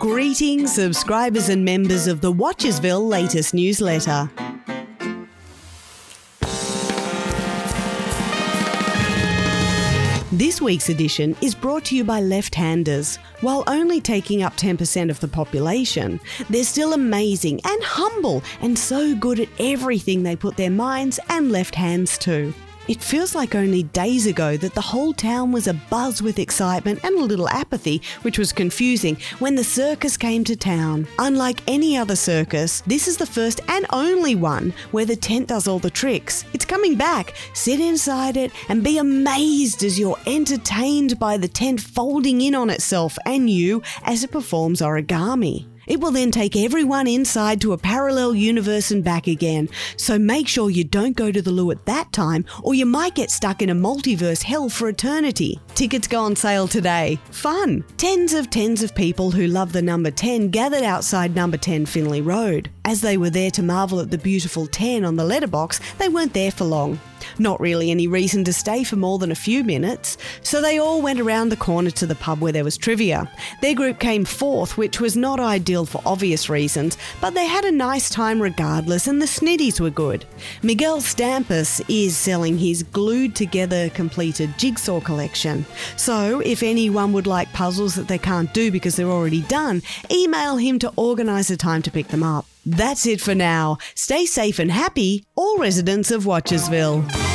Greetings, subscribers and members of the Watchersville latest newsletter. This week's edition is brought to you by left handers. While only taking up 10% of the population, they're still amazing and humble and so good at everything they put their minds and left hands to. It feels like only days ago that the whole town was abuzz with excitement and a little apathy, which was confusing, when the circus came to town. Unlike any other circus, this is the first and only one where the tent does all the tricks. It's coming back. Sit inside it and be amazed as you're entertained by the tent folding in on itself and you as it performs origami. It will then take everyone inside to a parallel universe and back again. So make sure you don't go to the loo at that time, or you might get stuck in a multiverse hell for eternity. Tickets go on sale today. Fun! Tens of tens of people who love the number 10 gathered outside number 10 Finley Road. As they were there to marvel at the beautiful 10 on the letterbox, they weren't there for long. Not really any reason to stay for more than a few minutes, so they all went around the corner to the pub where there was trivia. Their group came fourth, which was not ideal for obvious reasons, but they had a nice time regardless, and the snitties were good. Miguel Stampus is selling his glued together completed jigsaw collection. So, if anyone would like puzzles that they can't do because they're already done, email him to organise a time to pick them up. That's it for now. Stay safe and happy, all residents of Watchersville.